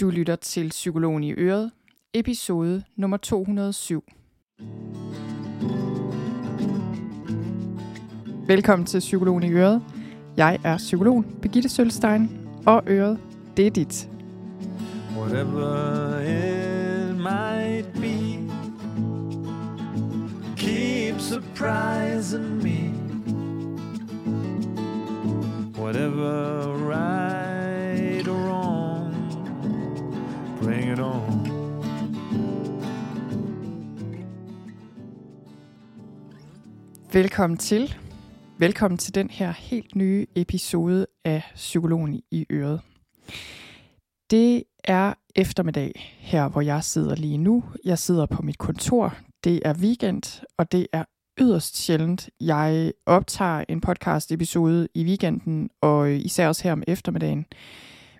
Du lytter til Psykologen i Øret, episode nummer 207. Velkommen til Psykologen i Øret. Jeg er psykolog Birgitte Sølstein, og Øret, det er dit. Whatever it might be Keep surprising me Whatever right it on Velkommen til. Velkommen til den her helt nye episode af Psykologen i Øret. Det er eftermiddag her, hvor jeg sidder lige nu. Jeg sidder på mit kontor. Det er weekend, og det er yderst sjældent, jeg optager en podcast episode i weekenden, og især også her om eftermiddagen.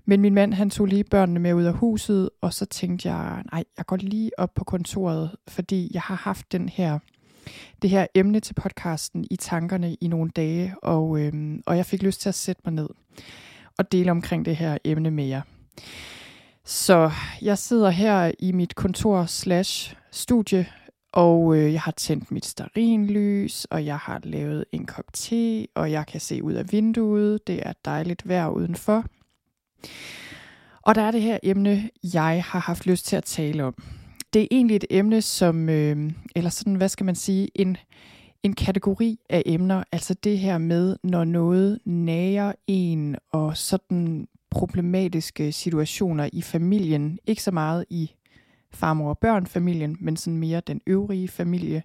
Men min mand, han tog lige børnene med ud af huset, og så tænkte jeg, nej, jeg går lige op på kontoret, fordi jeg har haft den her, det her emne til podcasten i tankerne i nogle dage, og, øhm, og jeg fik lyst til at sætte mig ned og dele omkring det her emne med jer. Så jeg sidder her i mit kontor slash studie, og øh, jeg har tændt mit starinlys, og jeg har lavet en kop te, og jeg kan se ud af vinduet. Det er dejligt vejr udenfor. Og der er det her emne, jeg har haft lyst til at tale om. Det er egentlig et emne, som, øh, eller sådan, hvad skal man sige, en, en kategori af emner. Altså det her med, når noget nager en, og sådan problematiske situationer i familien. Ikke så meget i farmor og børn familien, men sådan mere den øvrige familie.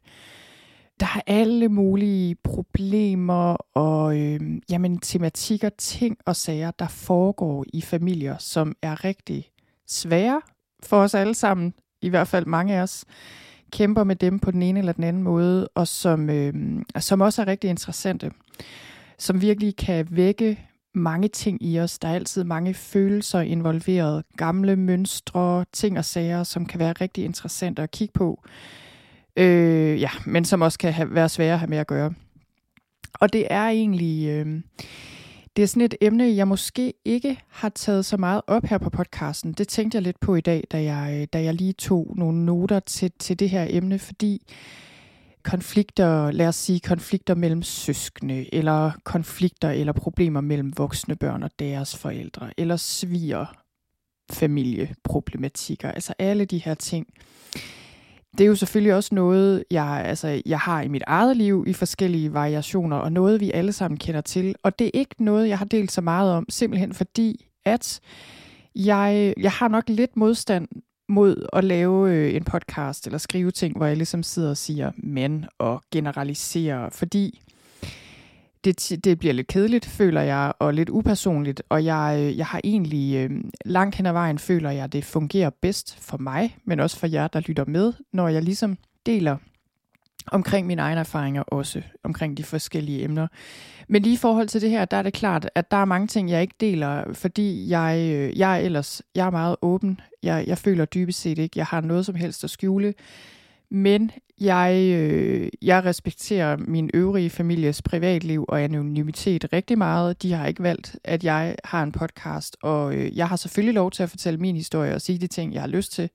Der er alle mulige problemer og øh, jamen, tematikker, ting og sager, der foregår i familier, som er rigtig svære for os alle sammen. I hvert fald mange af os kæmper med dem på den ene eller den anden måde, og som, øh, som også er rigtig interessante. Som virkelig kan vække mange ting i os. Der er altid mange følelser involveret, gamle mønstre, ting og sager, som kan være rigtig interessante at kigge på. Øh, ja, men som også kan have, være svære at have med at gøre. Og det er egentlig... Øh, det er sådan et emne, jeg måske ikke har taget så meget op her på podcasten. Det tænkte jeg lidt på i dag, da jeg, øh, da jeg lige tog nogle noter til, til det her emne, fordi konflikter, lad os sige konflikter mellem søskende, eller konflikter eller problemer mellem voksne børn og deres forældre, eller sviger familieproblematikker, altså alle de her ting. Det er jo selvfølgelig også noget, jeg, altså, jeg har i mit eget liv i forskellige variationer, og noget vi alle sammen kender til. Og det er ikke noget, jeg har delt så meget om, simpelthen fordi, at jeg, jeg har nok lidt modstand mod at lave øh, en podcast eller skrive ting, hvor jeg ligesom sidder og siger men og generaliserer, fordi det, det bliver lidt kedeligt, føler jeg, og lidt upersonligt, og jeg, øh, jeg har egentlig øh, langt hen ad vejen føler jeg, det fungerer bedst for mig, men også for jer, der lytter med, når jeg ligesom deler omkring mine egne erfaringer også, omkring de forskellige emner. Men lige i forhold til det her, der er det klart, at der er mange ting, jeg ikke deler, fordi jeg, øh, jeg er ellers jeg er meget åben. Jeg, jeg føler dybest set ikke, jeg har noget som helst at skjule. Men jeg, øh, jeg respekterer min øvrige families privatliv og anonymitet rigtig meget. De har ikke valgt, at jeg har en podcast, og øh, jeg har selvfølgelig lov til at fortælle min historie og sige de ting, jeg har lyst til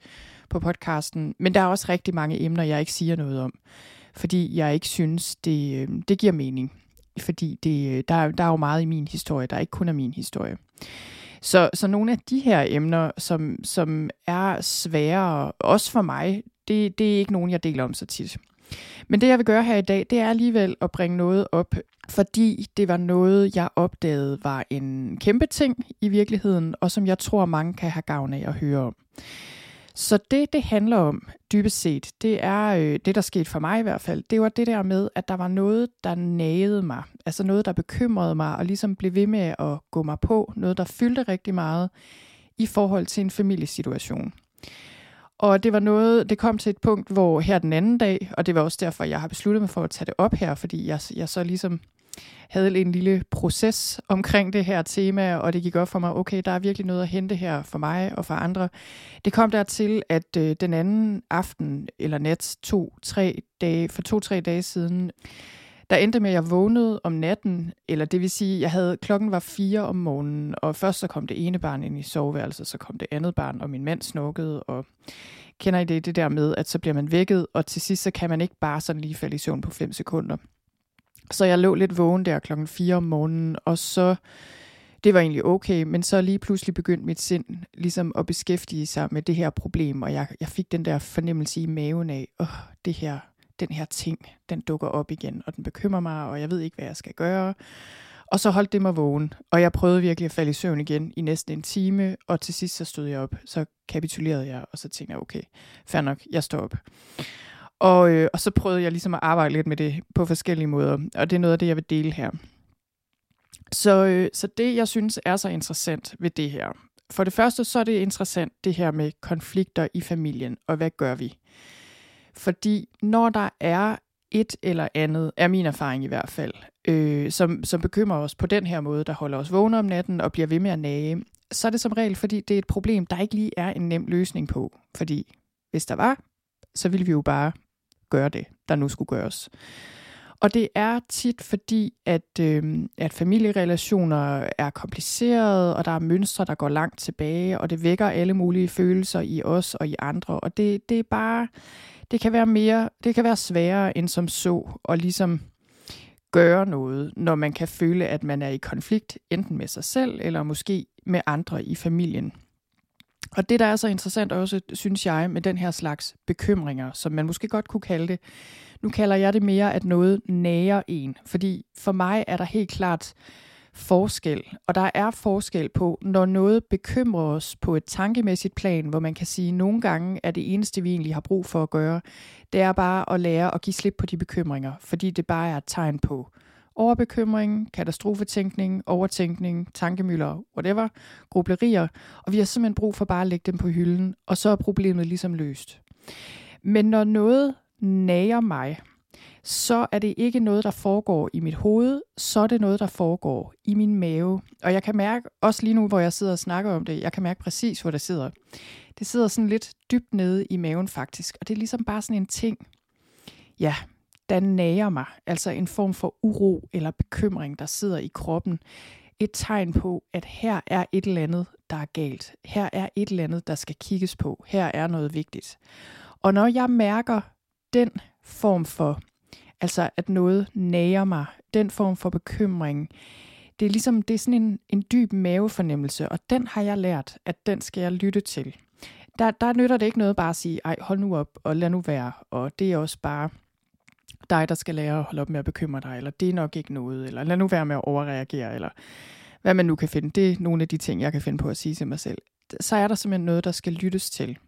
på podcasten. Men der er også rigtig mange emner, jeg ikke siger noget om fordi jeg ikke synes, det, øh, det giver mening. Fordi det, øh, der, der er jo meget i min historie, der ikke kun er min historie. Så, så nogle af de her emner, som, som er svære, også for mig, det, det er ikke nogen, jeg deler om så tit. Men det, jeg vil gøre her i dag, det er alligevel at bringe noget op, fordi det var noget, jeg opdagede var en kæmpe ting i virkeligheden, og som jeg tror, mange kan have gavn af at høre om. Så det, det handler om dybest set, det er øh, det, der skete for mig i hvert fald. Det var det der med, at der var noget, der nagede mig. Altså noget, der bekymrede mig, og ligesom blev ved med at gå mig på. Noget, der fyldte rigtig meget i forhold til en familiesituation. Og det var noget, det kom til et punkt, hvor her den anden dag, og det var også derfor, jeg har besluttet mig for at tage det op her, fordi jeg, jeg så ligesom havde en lille proces omkring det her tema, og det gik op for mig, okay, der er virkelig noget at hente her for mig og for andre. Det kom dertil, at øh, den anden aften eller nat, to, tre dage, for to-tre dage siden, der endte med, at jeg vågnede om natten, eller det vil sige, jeg havde klokken var fire om morgenen, og først så kom det ene barn ind i soveværelset, så kom det andet barn, og min mand snukkede, og kender I det, det der med, at så bliver man vækket, og til sidst så kan man ikke bare sådan lige falde i søvn på 5 sekunder. Så jeg lå lidt vågen der klokken 4 om morgenen, og så, det var egentlig okay, men så lige pludselig begyndte mit sind ligesom at beskæftige sig med det her problem, og jeg, jeg fik den der fornemmelse i maven af, åh, det her, den her ting, den dukker op igen, og den bekymrer mig, og jeg ved ikke, hvad jeg skal gøre. Og så holdt det mig vågen, og jeg prøvede virkelig at falde i søvn igen i næsten en time, og til sidst så stod jeg op, så kapitulerede jeg, og så tænkte jeg, okay, fair nok, jeg står op. Og, øh, og så prøvede jeg ligesom at arbejde lidt med det på forskellige måder, og det er noget af det, jeg vil dele her. Så, øh, så det, jeg synes er så interessant ved det her, for det første så er det interessant det her med konflikter i familien, og hvad gør vi? Fordi når der er et eller andet, er min erfaring i hvert fald, øh, som, som bekymrer os på den her måde, der holder os vågne om natten og bliver ved med at nage, så er det som regel, fordi det er et problem, der ikke lige er en nem løsning på. Fordi hvis der var, så ville vi jo bare gøre det, der nu skulle gøres. Og det er tit fordi, at, øh, at familierelationer er komplicerede, og der er mønstre, der går langt tilbage, og det vækker alle mulige følelser i os og i andre. Og det, det er bare, det kan være mere, det kan være sværere end som så, og ligesom gøre noget, når man kan føle, at man er i konflikt, enten med sig selv, eller måske med andre i familien. Og det, der er så interessant også, synes jeg, med den her slags bekymringer, som man måske godt kunne kalde det, nu kalder jeg det mere, at noget nærer en. Fordi for mig er der helt klart forskel, og der er forskel på, når noget bekymrer os på et tankemæssigt plan, hvor man kan sige, at nogle gange er det eneste, vi egentlig har brug for at gøre, det er bare at lære at give slip på de bekymringer, fordi det bare er et tegn på overbekymring, katastrofetænkning, overtænkning, tankemøller, whatever, grublerier, og vi har simpelthen brug for bare at lægge dem på hylden, og så er problemet ligesom løst. Men når noget nager mig, så er det ikke noget, der foregår i mit hoved, så er det noget, der foregår i min mave. Og jeg kan mærke, også lige nu, hvor jeg sidder og snakker om det, jeg kan mærke præcis, hvor det sidder. Det sidder sådan lidt dybt nede i maven faktisk, og det er ligesom bare sådan en ting, ja, der nager mig. Altså en form for uro eller bekymring, der sidder i kroppen. Et tegn på, at her er et eller andet, der er galt. Her er et eller andet, der skal kigges på. Her er noget vigtigt. Og når jeg mærker den form for Altså at noget nager mig. Den form for bekymring. Det er ligesom, det er sådan en, en dyb mavefornemmelse, og den har jeg lært, at den skal jeg lytte til. Der, der nytter det ikke noget bare at sige, ej, hold nu op, og lad nu være, og det er også bare dig, der skal lære at holde op med at bekymre dig, eller det er nok ikke noget, eller lad nu være med at overreagere, eller hvad man nu kan finde. Det er nogle af de ting, jeg kan finde på at sige til mig selv. Så er der simpelthen noget, der skal lyttes til.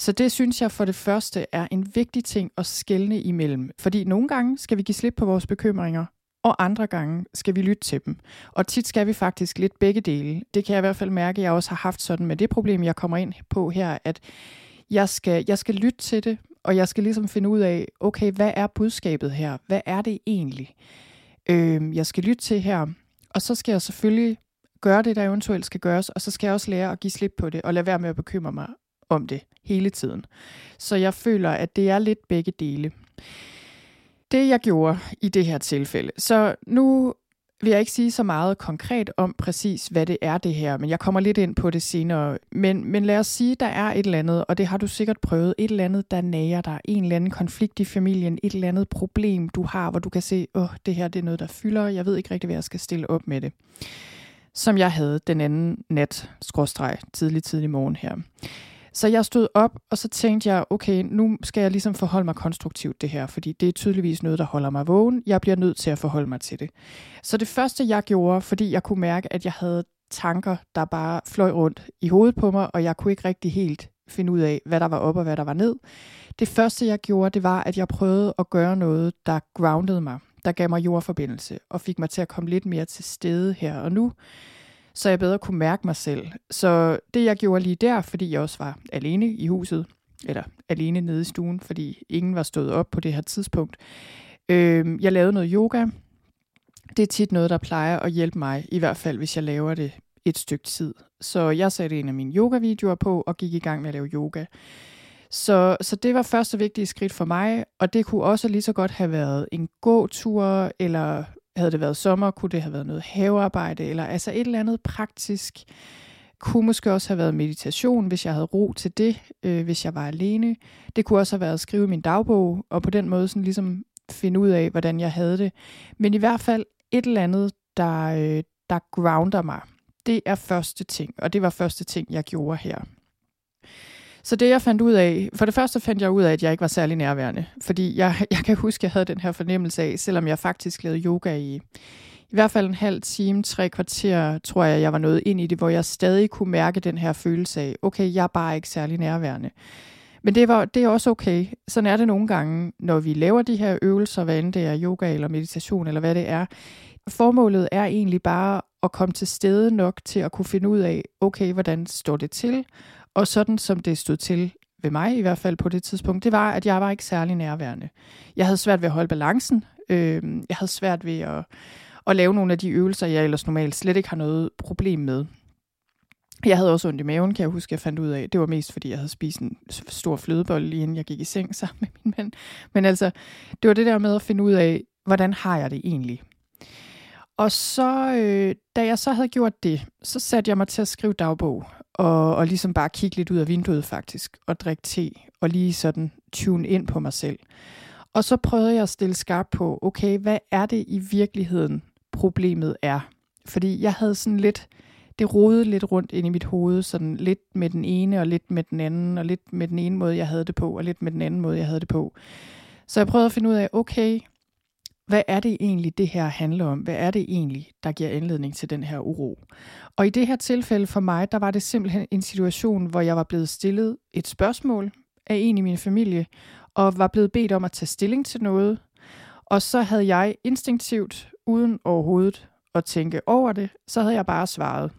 Så det synes jeg for det første er en vigtig ting at skelne imellem. Fordi nogle gange skal vi give slip på vores bekymringer, og andre gange skal vi lytte til dem. Og tit skal vi faktisk lidt begge dele. Det kan jeg i hvert fald mærke, at jeg også har haft sådan med det problem, jeg kommer ind på her, at jeg skal, jeg skal lytte til det, og jeg skal ligesom finde ud af, okay, hvad er budskabet her? Hvad er det egentlig? Øh, jeg skal lytte til her, og så skal jeg selvfølgelig gøre det, der eventuelt skal gøres, og så skal jeg også lære at give slip på det, og lade være med at bekymre mig om det hele tiden. Så jeg føler, at det er lidt begge dele. Det jeg gjorde i det her tilfælde. Så nu vil jeg ikke sige så meget konkret om præcis, hvad det er det her, men jeg kommer lidt ind på det senere. Men, men lad os sige, der er et eller andet, og det har du sikkert prøvet, et eller andet, der nager dig, en eller anden konflikt i familien, et eller andet problem, du har, hvor du kan se, åh, det her det er noget, der fylder, jeg ved ikke rigtig, hvad jeg skal stille op med det. Som jeg havde den anden nat, skråstreg, tidlig, tidlig morgen her. Så jeg stod op, og så tænkte jeg, okay, nu skal jeg ligesom forholde mig konstruktivt det her, fordi det er tydeligvis noget, der holder mig vågen. Jeg bliver nødt til at forholde mig til det. Så det første, jeg gjorde, fordi jeg kunne mærke, at jeg havde tanker, der bare fløj rundt i hovedet på mig, og jeg kunne ikke rigtig helt finde ud af, hvad der var op og hvad der var ned. Det første, jeg gjorde, det var, at jeg prøvede at gøre noget, der groundede mig, der gav mig jordforbindelse, og fik mig til at komme lidt mere til stede her og nu så jeg bedre kunne mærke mig selv. Så det jeg gjorde lige der, fordi jeg også var alene i huset, eller alene nede i stuen, fordi ingen var stået op på det her tidspunkt. Øh, jeg lavede noget yoga. Det er tit noget, der plejer at hjælpe mig, i hvert fald hvis jeg laver det et stykke tid. Så jeg satte en af mine yoga-videoer på og gik i gang med at lave yoga. Så, så det var første vigtige skridt for mig, og det kunne også lige så godt have været en gåtur, eller havde det været sommer, kunne det have været noget havearbejde, eller altså et eller andet praktisk. Kunne måske også have været meditation, hvis jeg havde ro til det, øh, hvis jeg var alene. Det kunne også have været at skrive min dagbog, og på den måde sådan ligesom finde ud af, hvordan jeg havde det. Men i hvert fald et eller andet, der, øh, der grounder mig. Det er første ting, og det var første ting, jeg gjorde her. Så det jeg fandt ud af, for det første fandt jeg ud af, at jeg ikke var særlig nærværende. Fordi jeg, jeg kan huske, at jeg havde den her fornemmelse af, selvom jeg faktisk lavede yoga i, i hvert fald en halv time, tre kvarter, tror jeg, jeg var nået ind i det, hvor jeg stadig kunne mærke den her følelse af, okay, jeg er bare ikke særlig nærværende. Men det, var, det er også okay. Sådan er det nogle gange, når vi laver de her øvelser, hvad end det er yoga eller meditation eller hvad det er. Formålet er egentlig bare at komme til stede nok til at kunne finde ud af, okay, hvordan står det til? Og sådan som det stod til ved mig i hvert fald på det tidspunkt, det var, at jeg var ikke særlig nærværende. Jeg havde svært ved at holde balancen. Øh, jeg havde svært ved at, at lave nogle af de øvelser, jeg ellers normalt slet ikke har noget problem med. Jeg havde også ondt i maven, kan jeg huske, jeg fandt ud af. Det var mest, fordi jeg havde spist en stor flødebolle, lige inden jeg gik i seng sammen med min mand. Men altså, det var det der med at finde ud af, hvordan har jeg det egentlig? Og så, øh, da jeg så havde gjort det, så satte jeg mig til at skrive dagbog, og, og ligesom bare kigge lidt ud af vinduet faktisk, og drikke te, og lige sådan tune ind på mig selv. Og så prøvede jeg at stille skarp på, okay, hvad er det i virkeligheden, problemet er? Fordi jeg havde sådan lidt, det rodede lidt rundt ind i mit hoved, sådan lidt med den ene og lidt med den anden, og lidt med den ene måde, jeg havde det på, og lidt med den anden måde, jeg havde det på. Så jeg prøvede at finde ud af, okay, hvad er det egentlig, det her handler om? Hvad er det egentlig, der giver anledning til den her uro? Og i det her tilfælde for mig, der var det simpelthen en situation, hvor jeg var blevet stillet et spørgsmål af en i min familie, og var blevet bedt om at tage stilling til noget. Og så havde jeg instinktivt, uden overhovedet at tænke over det, så havde jeg bare svaret.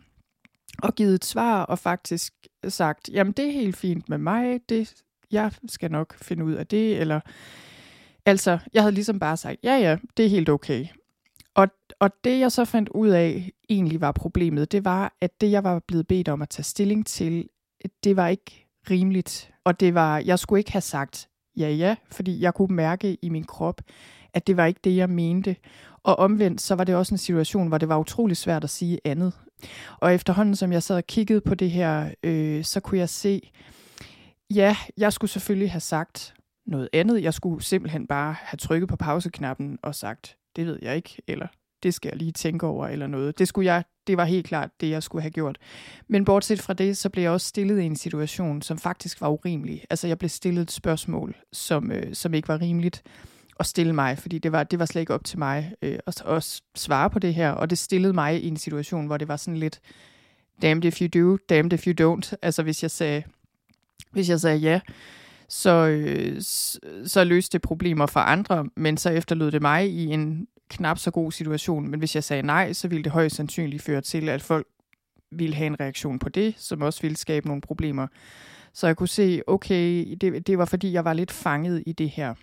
Og givet et svar og faktisk sagt, jamen det er helt fint med mig, det, jeg skal nok finde ud af det, eller Altså, jeg havde ligesom bare sagt, ja ja, det er helt okay. Og, og det jeg så fandt ud af egentlig var problemet, det var, at det jeg var blevet bedt om at tage stilling til, det var ikke rimeligt. Og det var, jeg skulle ikke have sagt ja ja, fordi jeg kunne mærke i min krop, at det var ikke det, jeg mente. Og omvendt, så var det også en situation, hvor det var utrolig svært at sige andet. Og efterhånden, som jeg sad og kiggede på det her, øh, så kunne jeg se, ja, jeg skulle selvfølgelig have sagt, noget andet. Jeg skulle simpelthen bare have trykket på pauseknappen og sagt, det ved jeg ikke, eller det skal jeg lige tænke over, eller noget. Det, skulle jeg, det var helt klart det, jeg skulle have gjort. Men bortset fra det, så blev jeg også stillet i en situation, som faktisk var urimelig. Altså, jeg blev stillet et spørgsmål, som, øh, som ikke var rimeligt at stille mig, fordi det var, det var slet ikke op til mig øh, at, at svare på det her, og det stillede mig i en situation, hvor det var sådan lidt, damned if you do, damned if you don't. Altså, hvis jeg sagde, hvis jeg sagde ja, så, øh, så løste det problemer for andre, men så efterlod det mig i en knap så god situation. Men hvis jeg sagde nej, så ville det højst sandsynligt føre til, at folk ville have en reaktion på det, som også ville skabe nogle problemer. Så jeg kunne se, okay, det, det var fordi, jeg var lidt fanget i det her.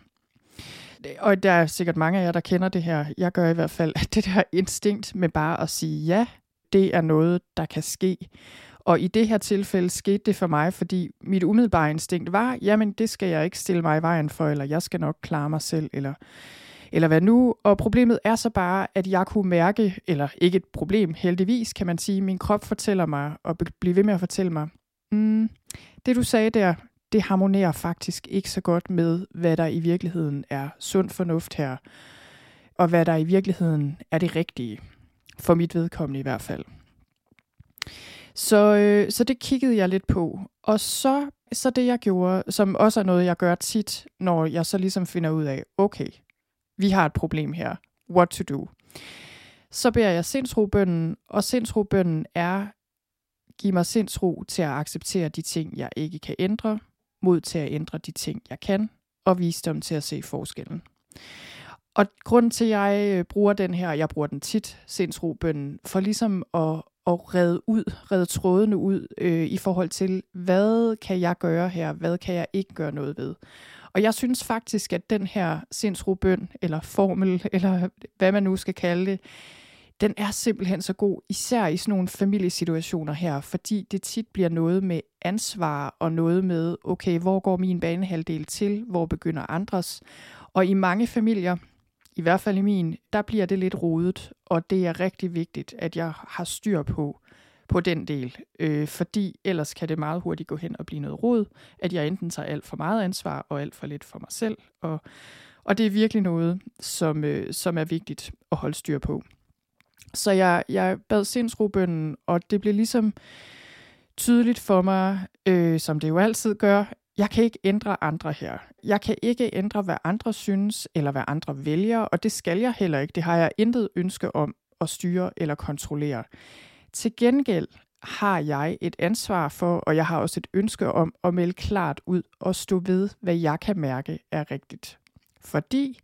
Og der er sikkert mange af jer, der kender det her. Jeg gør i hvert fald, at det der instinkt med bare at sige ja, det er noget, der kan ske. Og i det her tilfælde skete det for mig, fordi mit umiddelbare instinkt var, jamen det skal jeg ikke stille mig i vejen for, eller jeg skal nok klare mig selv, eller, eller hvad nu. Og problemet er så bare, at jeg kunne mærke, eller ikke et problem, heldigvis kan man sige, min krop fortæller mig, og bliver ved med at fortælle mig, mm, det du sagde der, det harmonerer faktisk ikke så godt med, hvad der i virkeligheden er sund fornuft her, og hvad der i virkeligheden er det rigtige, for mit vedkommende i hvert fald. Så, øh, så det kiggede jeg lidt på. Og så, så det jeg gjorde, som også er noget, jeg gør tit, når jeg så ligesom finder ud af, okay, vi har et problem her. What to do? Så beder jeg sindsrobønnen, og sindsrobønnen er, giv mig sindsro til at acceptere de ting, jeg ikke kan ændre, mod til at ændre de ting, jeg kan, og visdom til at se forskellen. Og grund til, at jeg øh, bruger den her, jeg bruger den tit, sindsrobønnen, for ligesom at, at redde ud, redde trådene ud øh, i forhold til, hvad kan jeg gøre her, hvad kan jeg ikke gøre noget ved. Og jeg synes faktisk, at den her sindsrobøn, eller formel, eller hvad man nu skal kalde det, den er simpelthen så god, især i sådan nogle familiesituationer her, fordi det tit bliver noget med ansvar og noget med, okay, hvor går min banehalvdel til, hvor begynder andres. Og i mange familier, i hvert fald i min, der bliver det lidt rodet, og det er rigtig vigtigt, at jeg har styr på, på den del, øh, fordi ellers kan det meget hurtigt gå hen og blive noget rod, at jeg enten tager alt for meget ansvar og alt for lidt for mig selv, og, og det er virkelig noget, som, øh, som er vigtigt at holde styr på. Så jeg, jeg bad sindsrobønden, og det blev ligesom tydeligt for mig, øh, som det jo altid gør, jeg kan ikke ændre andre her. Jeg kan ikke ændre, hvad andre synes, eller hvad andre vælger, og det skal jeg heller ikke. Det har jeg intet ønske om at styre eller kontrollere. Til gengæld har jeg et ansvar for, og jeg har også et ønske om at melde klart ud og stå ved, hvad jeg kan mærke er rigtigt. Fordi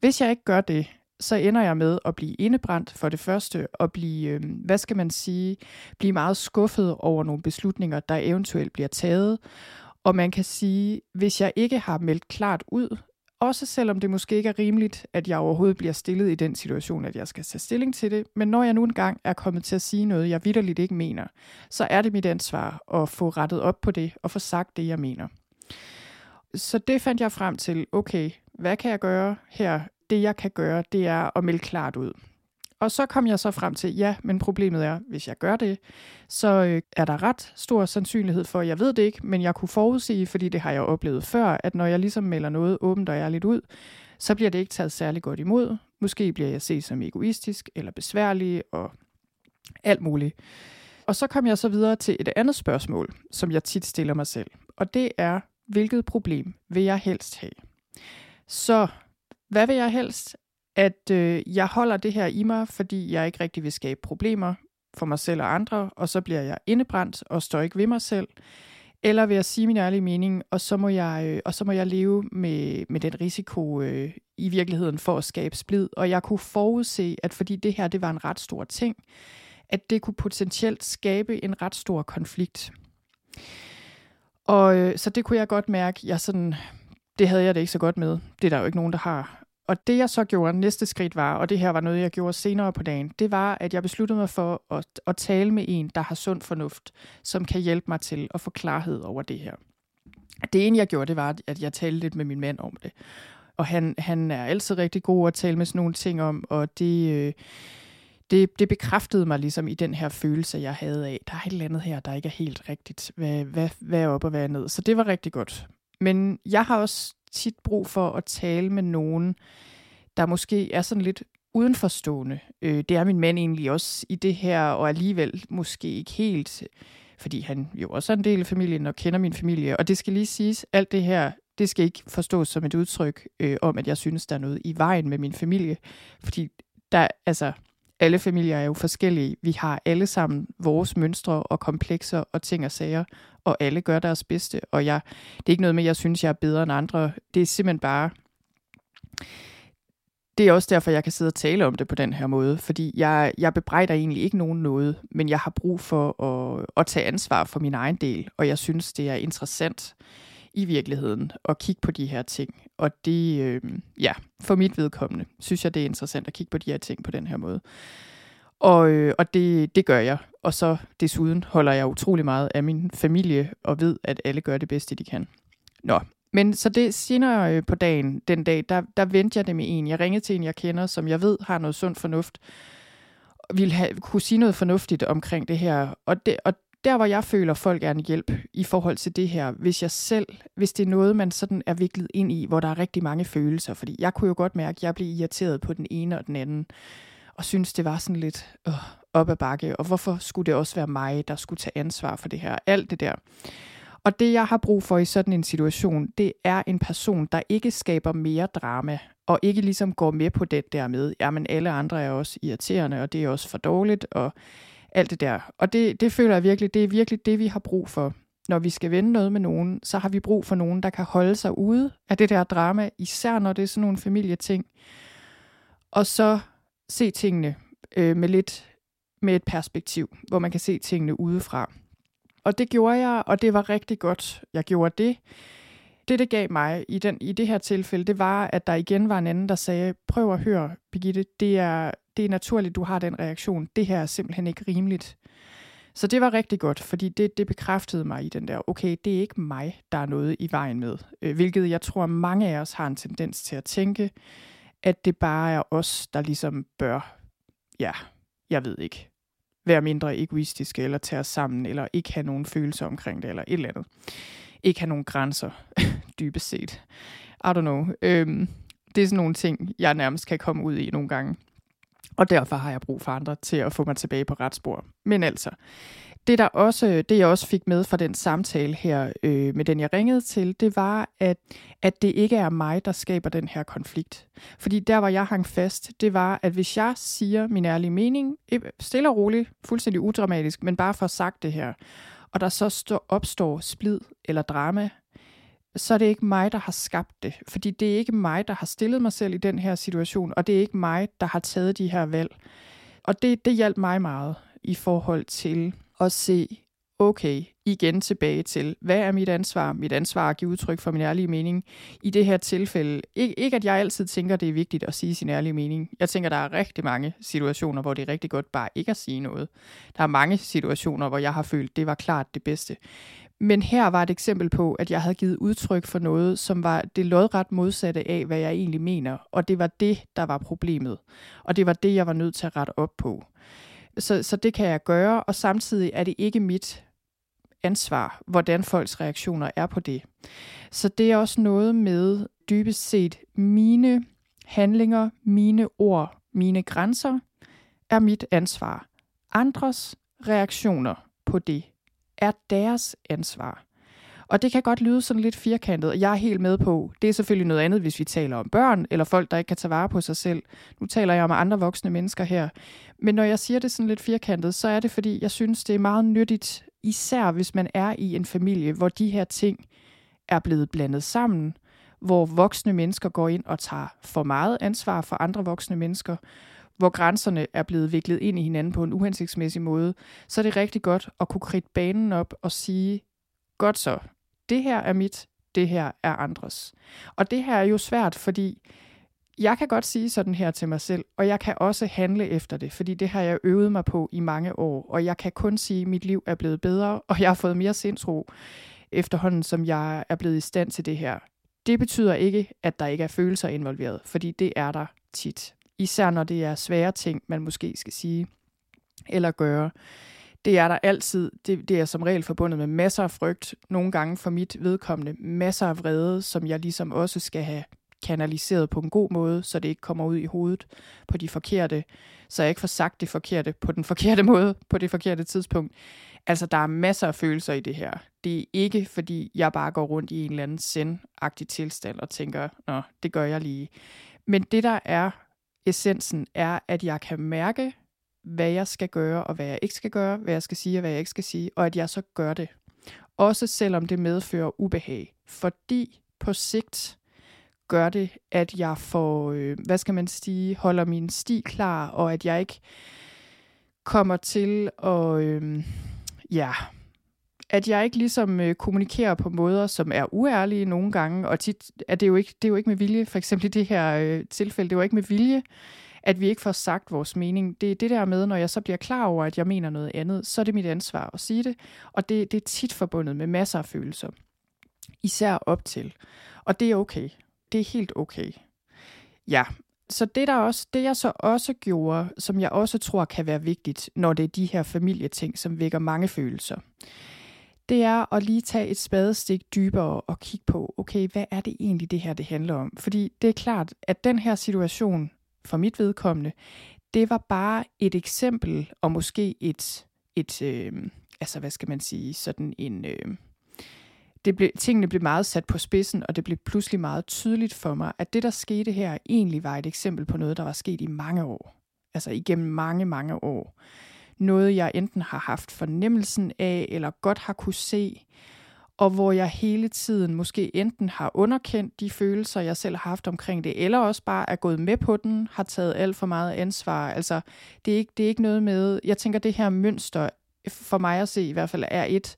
hvis jeg ikke gør det, så ender jeg med at blive indebrændt for det første, og blive, øh, hvad skal man sige, blive meget skuffet over nogle beslutninger, der eventuelt bliver taget. Og man kan sige, hvis jeg ikke har meldt klart ud, også selvom det måske ikke er rimeligt, at jeg overhovedet bliver stillet i den situation, at jeg skal tage stilling til det, men når jeg nu engang er kommet til at sige noget, jeg vidderligt ikke mener, så er det mit ansvar at få rettet op på det og få sagt det, jeg mener. Så det fandt jeg frem til, okay, hvad kan jeg gøre her? Det jeg kan gøre, det er at melde klart ud. Og så kom jeg så frem til, ja, men problemet er, hvis jeg gør det, så øh, er der ret stor sandsynlighed for, jeg ved det ikke, men jeg kunne forudsige, fordi det har jeg oplevet før, at når jeg ligesom melder noget åbent og ærligt ud, så bliver det ikke taget særlig godt imod. Måske bliver jeg set som egoistisk eller besværlig og alt muligt. Og så kom jeg så videre til et andet spørgsmål, som jeg tit stiller mig selv. Og det er, hvilket problem vil jeg helst have? Så hvad vil jeg helst? At øh, jeg holder det her i mig, fordi jeg ikke rigtig vil skabe problemer for mig selv og andre, og så bliver jeg indebrændt og står ikke ved mig selv. Eller vil jeg sige min ærlige mening, og så må jeg, øh, og så må jeg leve med, med den risiko øh, i virkeligheden for at skabe splid. Og jeg kunne forudse, at fordi det her det var en ret stor ting, at det kunne potentielt skabe en ret stor konflikt. Og øh, så det kunne jeg godt mærke, jeg sådan, det havde jeg det ikke så godt med. Det er der jo ikke nogen, der har. Og det jeg så gjorde, næste skridt var, og det her var noget, jeg gjorde senere på dagen, det var, at jeg besluttede mig for at, at tale med en, der har sund fornuft, som kan hjælpe mig til at få klarhed over det her. Det ene, jeg gjorde, det var, at jeg talte lidt med min mand om det. Og han, han er altid rigtig god at tale med sådan nogle ting om, og det, øh, det, det bekræftede mig ligesom i den her følelse, jeg havde af, der er et eller andet her, der ikke er helt rigtigt. Hvad, hvad, hvad er op og hvad er ned? Så det var rigtig godt. Men jeg har også tit brug for at tale med nogen, der måske er sådan lidt udenforstående. Øh, det er min mand egentlig også i det her, og alligevel måske ikke helt, fordi han jo også er en del af familien og kender min familie. Og det skal lige siges, alt det her, det skal ikke forstås som et udtryk øh, om, at jeg synes, der er noget i vejen med min familie. Fordi der, altså, alle familier er jo forskellige. Vi har alle sammen vores mønstre og komplekser og ting og sager, og alle gør deres bedste. Og jeg, det er ikke noget med, at jeg synes, jeg er bedre end andre. Det er simpelthen bare... Det er også derfor, jeg kan sidde og tale om det på den her måde, fordi jeg, jeg bebrejder egentlig ikke nogen noget, men jeg har brug for at, at tage ansvar for min egen del, og jeg synes, det er interessant i virkeligheden at kigge på de her ting. Og det, øh, ja, for mit vedkommende, synes jeg, det er interessant at kigge på de her ting på den her måde. Og, øh, og det, det gør jeg. Og så desuden holder jeg utrolig meget af min familie og ved, at alle gør det bedste, de kan. Nå, men så det senere øh, på dagen, den dag, der, der vendte jeg det med en. Jeg ringede til en, jeg kender, som jeg ved har noget sund fornuft, ville have, kunne sige noget fornuftigt omkring det her. Og, det, og der, hvor jeg føler, folk er en hjælp i forhold til det her, hvis jeg selv, hvis det er noget, man sådan er viklet ind i, hvor der er rigtig mange følelser, fordi jeg kunne jo godt mærke, at jeg blev irriteret på den ene og den anden, og synes det var sådan lidt øh, op ad bakke, og hvorfor skulle det også være mig, der skulle tage ansvar for det her, alt det der. Og det, jeg har brug for i sådan en situation, det er en person, der ikke skaber mere drama, og ikke ligesom går med på det der med, jamen alle andre er også irriterende, og det er også for dårligt, og alt det der. Og det, det føler jeg virkelig, det er virkelig det, vi har brug for. Når vi skal vende noget med nogen, så har vi brug for nogen, der kan holde sig ude af det der drama, især når det er sådan nogle familieting. Og så se tingene øh, med lidt med et perspektiv, hvor man kan se tingene udefra. Og det gjorde jeg, og det var rigtig godt, jeg gjorde det. Det, det gav mig i, den, i det her tilfælde, det var, at der igen var en anden, der sagde, prøv at høre, Birgitte, det er, det er naturligt, du har den reaktion. Det her er simpelthen ikke rimeligt. Så det var rigtig godt, fordi det, det bekræftede mig i den der, okay, det er ikke mig, der er noget i vejen med. Øh, hvilket jeg tror, mange af os har en tendens til at tænke, at det bare er os, der ligesom bør, ja, jeg ved ikke, være mindre egoistiske, eller tage os sammen, eller ikke have nogen følelser omkring det, eller et eller andet. Ikke have nogen grænser, dybest set. I don't know. Øhm, det er sådan nogle ting, jeg nærmest kan komme ud i nogle gange. Og derfor har jeg brug for andre til at få mig tilbage på ret spor. Men altså, det, der også, det jeg også fik med fra den samtale her øh, med den, jeg ringede til, det var, at, at det ikke er mig, der skaber den her konflikt. Fordi der, hvor jeg hang fast, det var, at hvis jeg siger min ærlige mening, øh, stille og roligt, fuldstændig udramatisk, men bare for at sagt det her, og der så opstår splid eller drama, så er det ikke mig, der har skabt det. Fordi det er ikke mig, der har stillet mig selv i den her situation, og det er ikke mig, der har taget de her valg. Og det, det hjalp mig meget i forhold til at se, okay, igen tilbage til, hvad er mit ansvar? Mit ansvar er at give udtryk for min ærlige mening. I det her tilfælde, ikke, ikke at jeg altid tænker, det er vigtigt at sige sin ærlige mening. Jeg tænker, der er rigtig mange situationer, hvor det er rigtig godt bare ikke at sige noget. Der er mange situationer, hvor jeg har følt, det var klart det bedste. Men her var et eksempel på, at jeg havde givet udtryk for noget, som var det lodret modsatte af, hvad jeg egentlig mener. Og det var det, der var problemet. Og det var det, jeg var nødt til at rette op på. Så, så det kan jeg gøre, og samtidig er det ikke mit ansvar, hvordan folks reaktioner er på det. Så det er også noget med dybest set mine handlinger, mine ord, mine grænser er mit ansvar. Andres reaktioner på det er deres ansvar. Og det kan godt lyde sådan lidt firkantet, og jeg er helt med på, det er selvfølgelig noget andet, hvis vi taler om børn, eller folk, der ikke kan tage vare på sig selv. Nu taler jeg om andre voksne mennesker her. Men når jeg siger det sådan lidt firkantet, så er det, fordi jeg synes, det er meget nyttigt, især hvis man er i en familie, hvor de her ting er blevet blandet sammen, hvor voksne mennesker går ind og tager for meget ansvar for andre voksne mennesker, hvor grænserne er blevet viklet ind i hinanden på en uhensigtsmæssig måde, så er det rigtig godt at kunne kridte banen op og sige, godt så, det her er mit, det her er andres. Og det her er jo svært, fordi jeg kan godt sige sådan her til mig selv, og jeg kan også handle efter det, fordi det har jeg øvet mig på i mange år, og jeg kan kun sige, at mit liv er blevet bedre, og jeg har fået mere sindsro efterhånden, som jeg er blevet i stand til det her. Det betyder ikke, at der ikke er følelser involveret, fordi det er der tit. Især når det er svære ting, man måske skal sige eller gøre det er der altid. Det, det er som regel forbundet med masser af frygt, nogle gange for mit vedkommende masser af vrede, som jeg ligesom også skal have kanaliseret på en god måde, så det ikke kommer ud i hovedet på de forkerte, så jeg ikke får sagt det forkerte på den forkerte måde, på det forkerte tidspunkt. Altså, der er masser af følelser i det her. Det er ikke, fordi jeg bare går rundt i en eller anden sendagtig tilstand og tænker, nå, det gør jeg lige. Men det, der er essensen, er, at jeg kan mærke, hvad jeg skal gøre, og hvad jeg ikke skal gøre, hvad jeg skal sige, og hvad jeg ikke skal sige, og at jeg så gør det. Også selvom det medfører ubehag. Fordi på sigt gør det, at jeg får, øh, hvad skal man sige, holder min sti klar, og at jeg ikke kommer til at, øh, ja, at jeg ikke ligesom øh, kommunikerer på måder, som er uærlige nogle gange, og tit er det jo ikke, det er jo ikke med vilje, for eksempel i det her øh, tilfælde, det var ikke med vilje, at vi ikke får sagt vores mening. Det er det der med, når jeg så bliver klar over, at jeg mener noget andet, så er det mit ansvar at sige det, og det, det er tit forbundet med masser af følelser. Især op til. Og det er okay. Det er helt okay. Ja, så det, der også, det jeg så også gjorde, som jeg også tror kan være vigtigt, når det er de her familieting, som vækker mange følelser, det er at lige tage et spadestik dybere og kigge på, okay, hvad er det egentlig, det her det handler om? Fordi det er klart, at den her situation, for mit vedkommende, det var bare et eksempel, og måske et, et øh, altså hvad skal man sige, sådan en... Øh, det blev, tingene blev meget sat på spidsen, og det blev pludselig meget tydeligt for mig, at det, der skete her, egentlig var et eksempel på noget, der var sket i mange år. Altså igennem mange, mange år. Noget, jeg enten har haft fornemmelsen af, eller godt har kunne se, og hvor jeg hele tiden måske enten har underkendt de følelser, jeg selv har haft omkring det, eller også bare er gået med på den, har taget alt for meget ansvar. Altså, det er ikke, det er ikke noget med, jeg tænker, det her mønster, for mig at se i hvert fald, er et,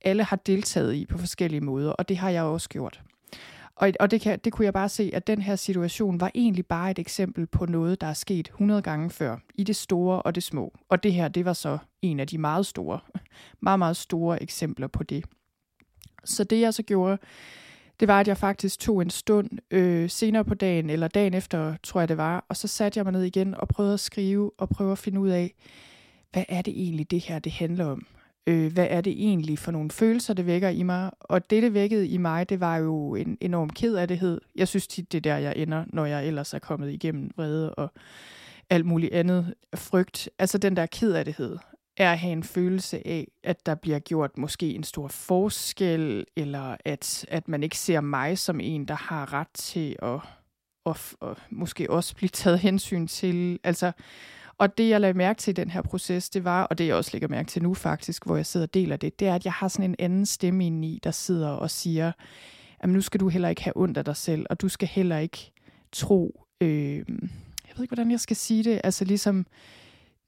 alle har deltaget i på forskellige måder, og det har jeg også gjort. Og, og det, kan, det kunne jeg bare se, at den her situation var egentlig bare et eksempel på noget, der er sket 100 gange før, i det store og det små. Og det her, det var så en af de meget store, meget, meget store eksempler på det. Så det jeg så gjorde, det var, at jeg faktisk tog en stund øh, senere på dagen, eller dagen efter, tror jeg det var, og så satte jeg mig ned igen og prøvede at skrive og prøve at finde ud af, hvad er det egentlig, det her det handler om? Øh, hvad er det egentlig for nogle følelser, det vækker i mig? Og det, det vækkede i mig, det var jo en enorm ked af det. Jeg synes tit, det er der, jeg ender, når jeg ellers er kommet igennem vrede og alt muligt andet frygt. Altså den der ked af det er at have en følelse af, at der bliver gjort måske en stor forskel, eller at, at man ikke ser mig som en, der har ret til at, og, og måske også blive taget hensyn til. Altså, og det, jeg lagde mærke til i den her proces, det var, og det jeg også lægger mærke til nu faktisk, hvor jeg sidder og deler det, det er, at jeg har sådan en anden stemme indeni, der sidder og siger, at nu skal du heller ikke have ondt af dig selv, og du skal heller ikke tro, øh, jeg ved ikke, hvordan jeg skal sige det, altså ligesom,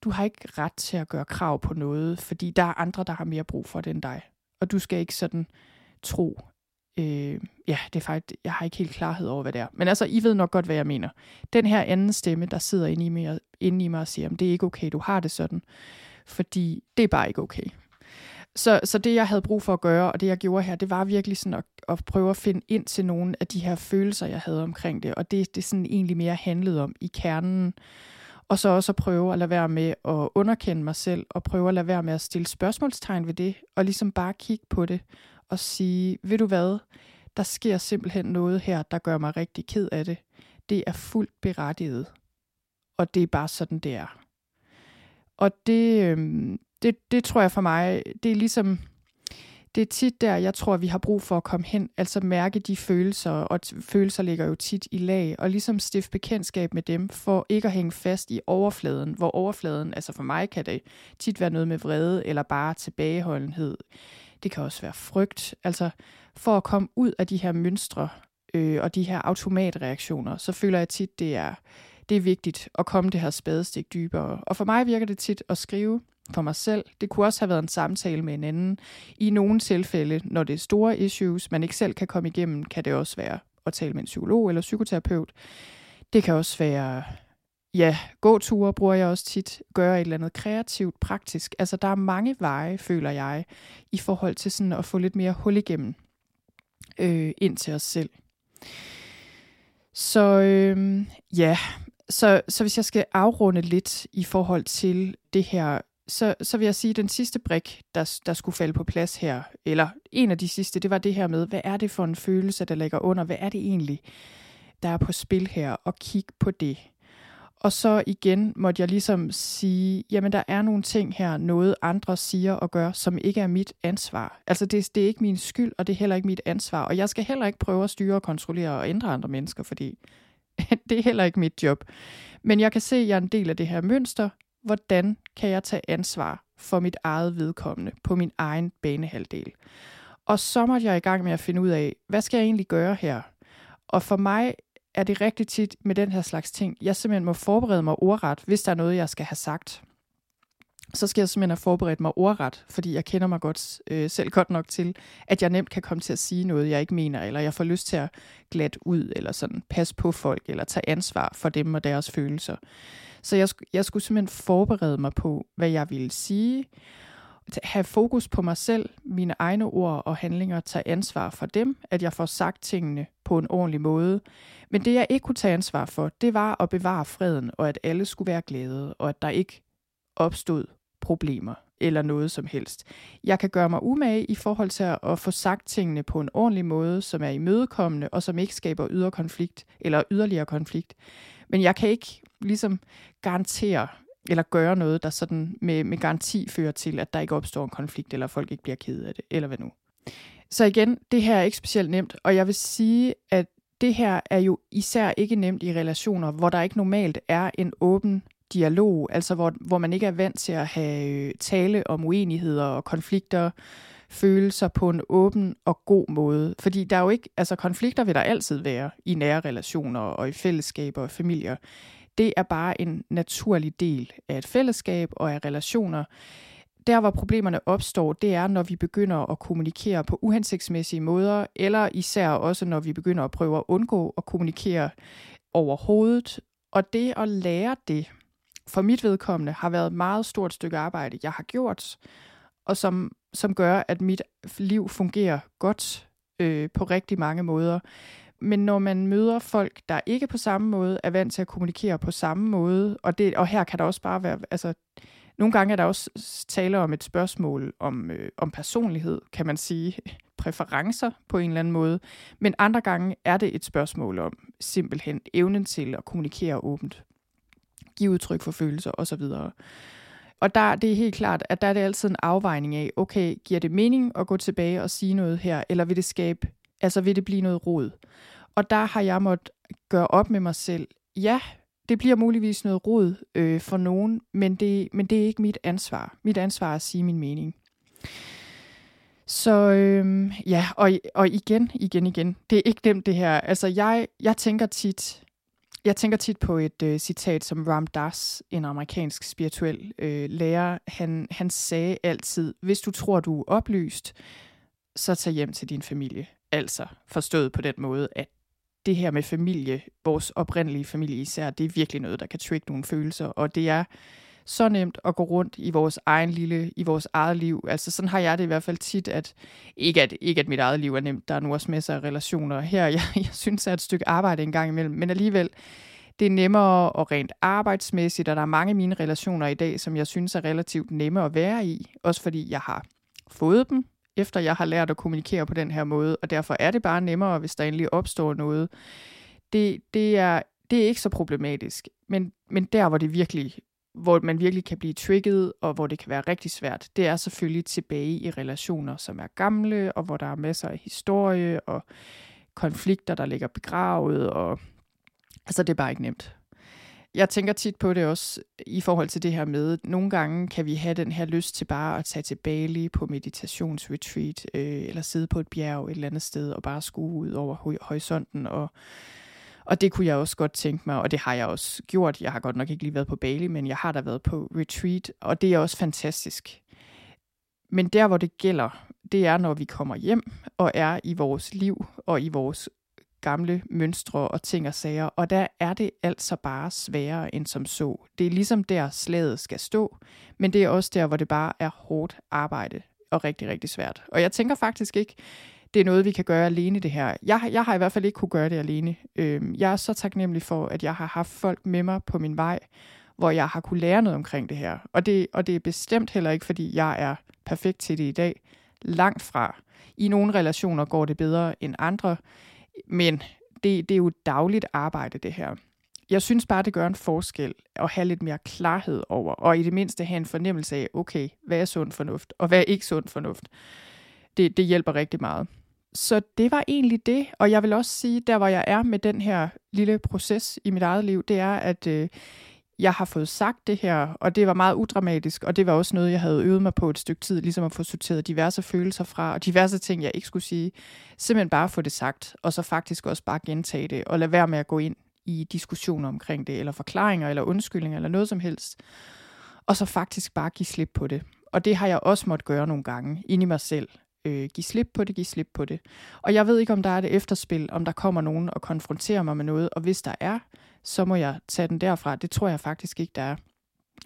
du har ikke ret til at gøre krav på noget, fordi der er andre, der har mere brug for det end dig. Og du skal ikke sådan tro, øh, ja, det er faktisk, jeg har ikke helt klarhed over, hvad det er. Men altså, I ved nok godt, hvad jeg mener. Den her anden stemme, der sidder inde i mig, inde i mig og siger, det er ikke okay, du har det sådan. Fordi det er bare ikke okay. Så, så det, jeg havde brug for at gøre, og det, jeg gjorde her, det var virkelig sådan at, at prøve at finde ind til nogle af de her følelser, jeg havde omkring det. Og det, det sådan egentlig mere handlede om i kernen. Og så også at prøve at lade være med at underkende mig selv, og prøve at lade være med at stille spørgsmålstegn ved det, og ligesom bare kigge på det, og sige, ved du hvad, der sker simpelthen noget her, der gør mig rigtig ked af det. Det er fuldt berettiget. Og det er bare sådan, det er. Og det, øh, det, det tror jeg for mig, det er ligesom, det er tit der, jeg tror, vi har brug for at komme hen, altså mærke de følelser, og følelser ligger jo tit i lag, og ligesom stifte bekendtskab med dem, for ikke at hænge fast i overfladen, hvor overfladen, altså for mig kan det tit være noget med vrede, eller bare tilbageholdenhed. Det kan også være frygt, altså for at komme ud af de her mønstre, øh, og de her automatreaktioner, så føler jeg tit, det er, det er vigtigt at komme det her spadestik dybere. Og for mig virker det tit at skrive for mig selv. Det kunne også have været en samtale med en anden. I nogle tilfælde, når det er store issues, man ikke selv kan komme igennem, kan det også være at tale med en psykolog eller psykoterapeut. Det kan også være, ja, gåture bruger jeg også tit, gøre et eller andet kreativt, praktisk. Altså, der er mange veje, føler jeg, i forhold til sådan at få lidt mere hul igennem øh, ind til os selv. Så øh, ja, så, så hvis jeg skal afrunde lidt i forhold til det her så, så vil jeg sige, at den sidste brik, der, der skulle falde på plads her, eller en af de sidste, det var det her med, hvad er det for en følelse, der ligger under? Hvad er det egentlig, der er på spil her? Og kig på det. Og så igen måtte jeg ligesom sige, jamen der er nogle ting her, noget andre siger og gør, som ikke er mit ansvar. Altså det, det er ikke min skyld, og det er heller ikke mit ansvar. Og jeg skal heller ikke prøve at styre og kontrollere og ændre andre mennesker, fordi det er heller ikke mit job. Men jeg kan se, at jeg er en del af det her mønster, hvordan kan jeg tage ansvar for mit eget vedkommende på min egen banehalvdel. Og så måtte jeg i gang med at finde ud af, hvad skal jeg egentlig gøre her? Og for mig er det rigtig tit med den her slags ting, jeg simpelthen må forberede mig ordret, hvis der er noget, jeg skal have sagt. Så skal jeg simpelthen have forberedt mig ordret, fordi jeg kender mig godt øh, selv godt nok til, at jeg nemt kan komme til at sige noget, jeg ikke mener, eller jeg får lyst til at glat ud, eller sådan passe på folk, eller tage ansvar for dem og deres følelser. Så jeg, jeg skulle simpelthen forberede mig på, hvad jeg ville sige, have fokus på mig selv, mine egne ord og handlinger, tage ansvar for dem, at jeg får sagt tingene på en ordentlig måde. Men det jeg ikke kunne tage ansvar for, det var at bevare freden, og at alle skulle være glade, og at der ikke opstod problemer eller noget som helst. Jeg kan gøre mig umage i forhold til at få sagt tingene på en ordentlig måde, som er imødekommende og som ikke skaber ydre konflikt eller yderligere konflikt. Men jeg kan ikke ligesom garantere eller gøre noget, der sådan med, med garanti fører til, at der ikke opstår en konflikt, eller folk ikke bliver ked af det, eller hvad nu. Så igen, det her er ikke specielt nemt, og jeg vil sige, at det her er jo især ikke nemt i relationer, hvor der ikke normalt er en åben dialog, altså hvor, hvor man ikke er vant til at have øh, tale om uenigheder og konflikter, følelser på en åben og god måde. Fordi der er jo ikke, altså konflikter vil der altid være i nære relationer og i fællesskaber og familier. Det er bare en naturlig del af et fællesskab og af relationer. der, hvor problemerne opstår, det er, når vi begynder at kommunikere på uhensigtsmæssige måder, eller især også, når vi begynder at prøve at undgå at kommunikere overhovedet. Og det at lære det, for mit vedkommende, har været et meget stort stykke arbejde, jeg har gjort, og som, som gør, at mit liv fungerer godt øh, på rigtig mange måder. Men når man møder folk, der ikke på samme måde er vant til at kommunikere på samme måde, og, det, og her kan der også bare være, altså nogle gange er der også tale om et spørgsmål om, øh, om personlighed, kan man sige, præferencer på en eller anden måde, men andre gange er det et spørgsmål om simpelthen evnen til at kommunikere åbent, give udtryk for følelser osv. Og der det er helt klart, at der er det altid en afvejning af, okay, giver det mening at gå tilbage og sige noget her, eller vil det skabe, altså vil det blive noget rod? Og der har jeg måttet gøre op med mig selv, ja, det bliver muligvis noget rod øh, for nogen, men det, men det er ikke mit ansvar. Mit ansvar er at sige min mening. Så øh, ja, og, og igen, igen, igen. Det er ikke nemt det her. Altså jeg, jeg tænker tit, jeg tænker tit på et øh, citat som Ram Dass, en amerikansk spirituel øh, lærer. Han, han sagde altid, hvis du tror, du er oplyst, så tag hjem til din familie. Altså forstået på den måde, at det her med familie, vores oprindelige familie især, det er virkelig noget, der kan trigge nogle følelser, og det er så nemt at gå rundt i vores egen lille, i vores eget liv. Altså sådan har jeg det i hvert fald tit, at ikke at, ikke at mit eget liv er nemt, der er nu også masser af relationer her. Jeg, jeg synes, at et stykke arbejde en gang imellem, men alligevel, det er nemmere og rent arbejdsmæssigt, og der er mange af mine relationer i dag, som jeg synes er relativt nemme at være i, også fordi jeg har fået dem, efter jeg har lært at kommunikere på den her måde, og derfor er det bare nemmere, hvis der endelig opstår noget. Det, det, er, det er ikke så problematisk, men, men der, hvor det virkelig hvor man virkelig kan blive trigget, og hvor det kan være rigtig svært, det er selvfølgelig tilbage i relationer, som er gamle, og hvor der er masser af historie, og konflikter, der ligger begravet, og altså det er bare ikke nemt jeg tænker tit på det også i forhold til det her med, nogle gange kan vi have den her lyst til bare at tage til Bali på meditationsretreat, øh, eller sidde på et bjerg et eller andet sted og bare skue ud over horisonten. Og, og det kunne jeg også godt tænke mig, og det har jeg også gjort. Jeg har godt nok ikke lige været på Bali, men jeg har da været på retreat, og det er også fantastisk. Men der, hvor det gælder, det er, når vi kommer hjem og er i vores liv og i vores gamle mønstre og ting og sager, og der er det altså bare sværere end som så. Det er ligesom der slaget skal stå, men det er også der, hvor det bare er hårdt arbejde og rigtig, rigtig svært. Og jeg tænker faktisk ikke, det er noget, vi kan gøre alene det her. Jeg, jeg har i hvert fald ikke kunne gøre det alene. Øhm, jeg er så taknemmelig for, at jeg har haft folk med mig på min vej, hvor jeg har kunne lære noget omkring det her. Og det, og det er bestemt heller ikke, fordi jeg er perfekt til det i dag. Langt fra. I nogle relationer går det bedre end andre. Men det, det er jo dagligt arbejde, det her. Jeg synes bare, det gør en forskel at have lidt mere klarhed over, og i det mindste have en fornemmelse af, okay, hvad er sund fornuft, og hvad er ikke sund fornuft. Det, det hjælper rigtig meget. Så det var egentlig det, og jeg vil også sige, der hvor jeg er med den her lille proces i mit eget liv, det er, at øh, jeg har fået sagt det her, og det var meget udramatisk, og det var også noget, jeg havde øvet mig på et stykke tid, ligesom at få sorteret diverse følelser fra, og diverse ting, jeg ikke skulle sige. Simpelthen bare få det sagt, og så faktisk også bare gentage det, og lade være med at gå ind i diskussioner omkring det, eller forklaringer, eller undskyldninger, eller noget som helst. Og så faktisk bare give slip på det. Og det har jeg også måttet gøre nogle gange, ind i mig selv. Øh, give slip på det, give slip på det. Og jeg ved ikke, om der er det efterspil, om der kommer nogen og konfronterer mig med noget, og hvis der er, så må jeg tage den derfra. Det tror jeg faktisk ikke, der er.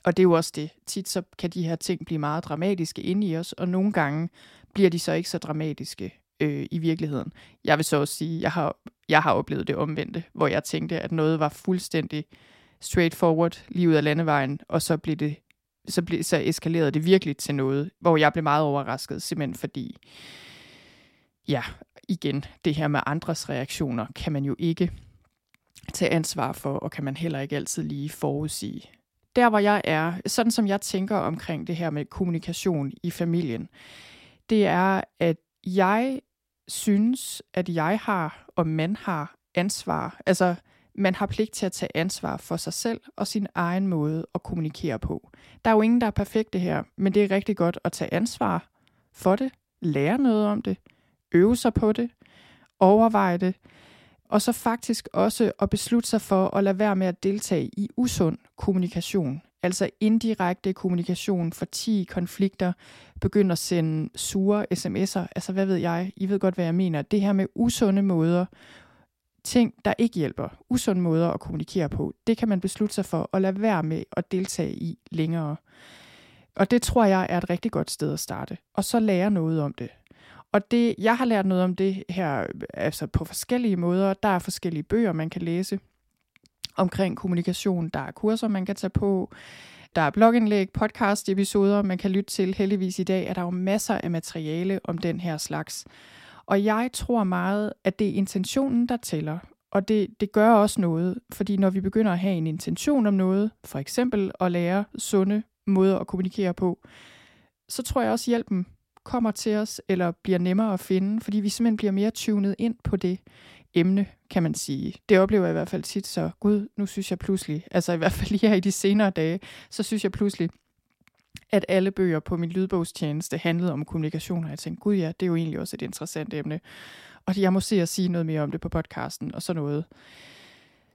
Og det er jo også det. Tit så kan de her ting blive meget dramatiske inde i os, og nogle gange bliver de så ikke så dramatiske øh, i virkeligheden. Jeg vil så også sige, jeg har, jeg har oplevet det omvendte, hvor jeg tænkte, at noget var fuldstændig straightforward lige ud af landevejen, og så blev det så, blev, så eskalerede det virkelig til noget, hvor jeg blev meget overrasket, simpelthen fordi, ja, igen, det her med andres reaktioner kan man jo ikke tage ansvar for, og kan man heller ikke altid lige forudsige. Der hvor jeg er, sådan som jeg tænker omkring det her med kommunikation i familien, det er, at jeg synes, at jeg har, og man har ansvar. Altså, man har pligt til at tage ansvar for sig selv og sin egen måde at kommunikere på. Der er jo ingen, der er perfekte her, men det er rigtig godt at tage ansvar for det, lære noget om det, øve sig på det, overveje det, og så faktisk også at beslutte sig for at lade være med at deltage i usund kommunikation. altså indirekte kommunikation, for 10 konflikter, begynder at sende sure sms'er, altså hvad ved jeg, I ved godt, hvad jeg mener. Det her med usunde måder, ting, der ikke hjælper, usunde måder at kommunikere på, det kan man beslutte sig for at lade være med at deltage i længere. Og det tror jeg er et rigtig godt sted at starte. Og så lære noget om det. Og det, jeg har lært noget om det her, altså på forskellige måder. Der er forskellige bøger, man kan læse omkring kommunikation. Der er kurser, man kan tage på. Der er blogindlæg, podcast-episoder, man kan lytte til. Heldigvis i dag er der jo masser af materiale om den her slags. Og jeg tror meget, at det er intentionen, der tæller. Og det, det gør også noget, fordi når vi begynder at have en intention om noget, for eksempel at lære sunde måder at kommunikere på, så tror jeg også, at hjælpen kommer til os, eller bliver nemmere at finde, fordi vi simpelthen bliver mere tunet ind på det emne, kan man sige. Det oplever jeg i hvert fald tit, så gud, nu synes jeg pludselig, altså i hvert fald lige her i de senere dage, så synes jeg pludselig, at alle bøger på min lydbogstjeneste handlede om kommunikation, og jeg tænkte, gud ja, det er jo egentlig også et interessant emne. Og jeg må se at sige noget mere om det på podcasten og sådan noget.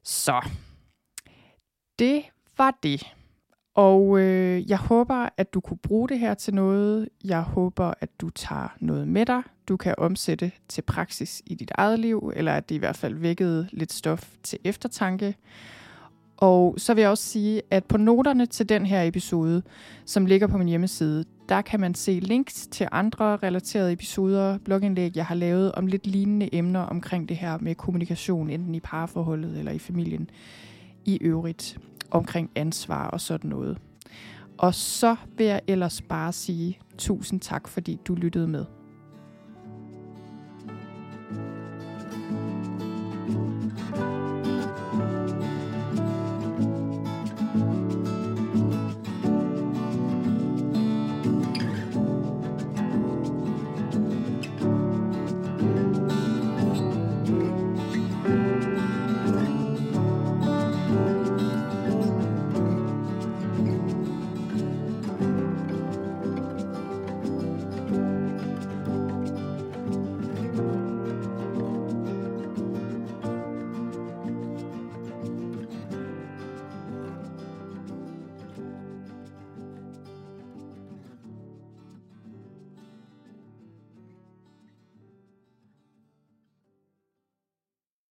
Så, det var det. Og øh, jeg håber, at du kunne bruge det her til noget. Jeg håber, at du tager noget med dig, du kan omsætte til praksis i dit eget liv, eller at det i hvert fald vækkede lidt stof til eftertanke. Og så vil jeg også sige, at på noterne til den her episode, som ligger på min hjemmeside, der kan man se links til andre relaterede episoder, blogindlæg, jeg har lavet om lidt lignende emner omkring det her med kommunikation, enten i parforholdet eller i familien i øvrigt omkring ansvar og sådan noget. Og så vil jeg ellers bare sige tusind tak, fordi du lyttede med.